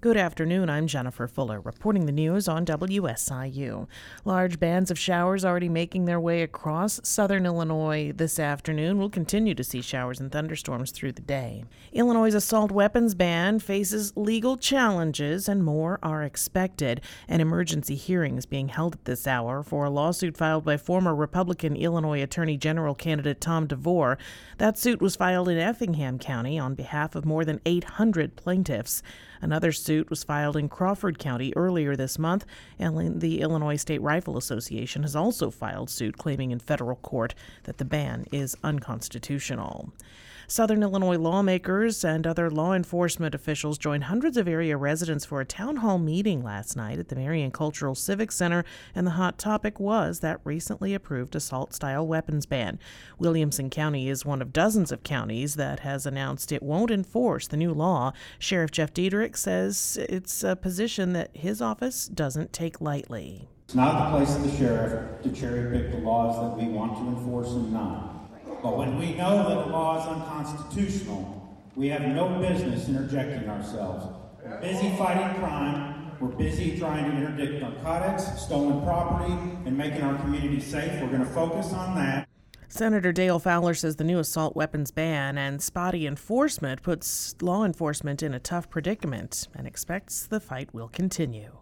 Good afternoon. I'm Jennifer Fuller, reporting the news on WSIU. Large bands of showers already making their way across southern Illinois this afternoon. We'll continue to see showers and thunderstorms through the day. Illinois' assault weapons ban faces legal challenges, and more are expected. An emergency hearing is being held at this hour for a lawsuit filed by former Republican Illinois Attorney General candidate Tom DeVore. That suit was filed in Effingham County on behalf of more than 800 plaintiffs. Another suit was filed in Crawford County earlier this month, and the Illinois State Rifle Association has also filed suit claiming in federal court that the ban is unconstitutional. Southern Illinois lawmakers and other law enforcement officials joined hundreds of area residents for a town hall meeting last night at the Marion Cultural Civic Center, and the hot topic was that recently approved assault style weapons ban. Williamson County is one of dozens of counties that has announced it won't enforce the new law. Sheriff Jeff Diederich says it's a position that his office doesn't take lightly. It's not the place of the sheriff to cherry pick the laws that we want to enforce and not. But when we know that a law is unconstitutional, we have no business interjecting ourselves. We're busy fighting crime. We're busy trying to interdict narcotics, stolen property, and making our community safe. We're going to focus on that. Senator Dale Fowler says the new assault weapons ban and spotty enforcement puts law enforcement in a tough predicament and expects the fight will continue.